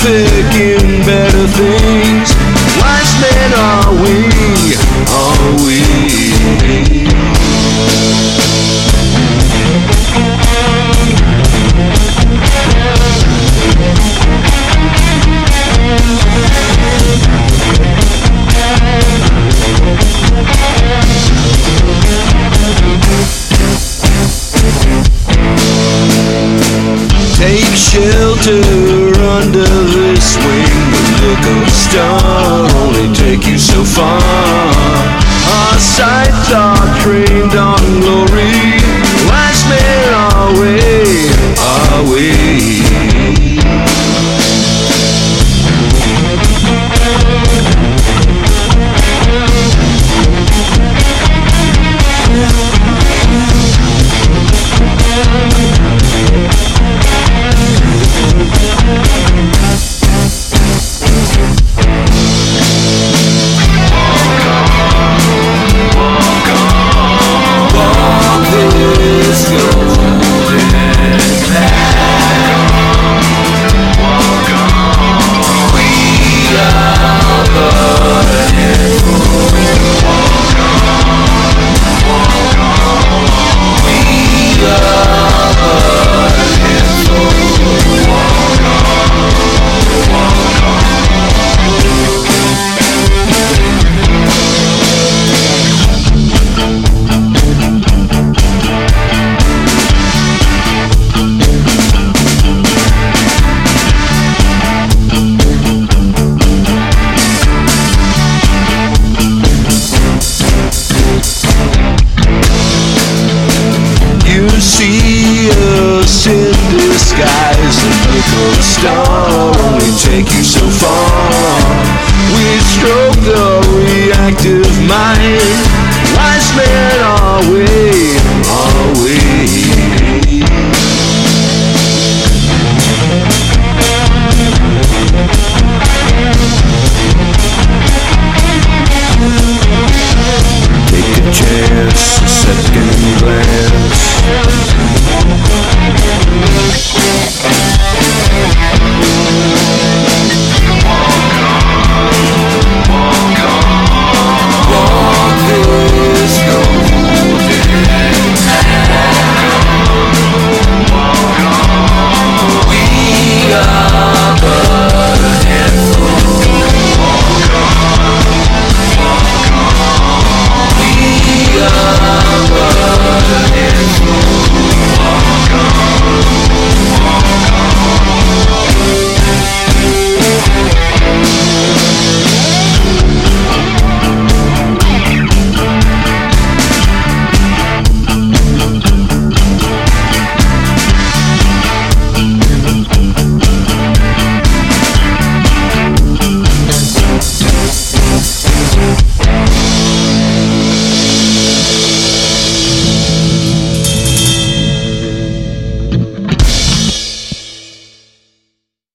Seeking better things. Wise men are we, are we? Take shelter under this wing. The look of star only take you so far. Our sights are trained on glory. skies and flicker the star only take you so far. We stroke the reactive mind.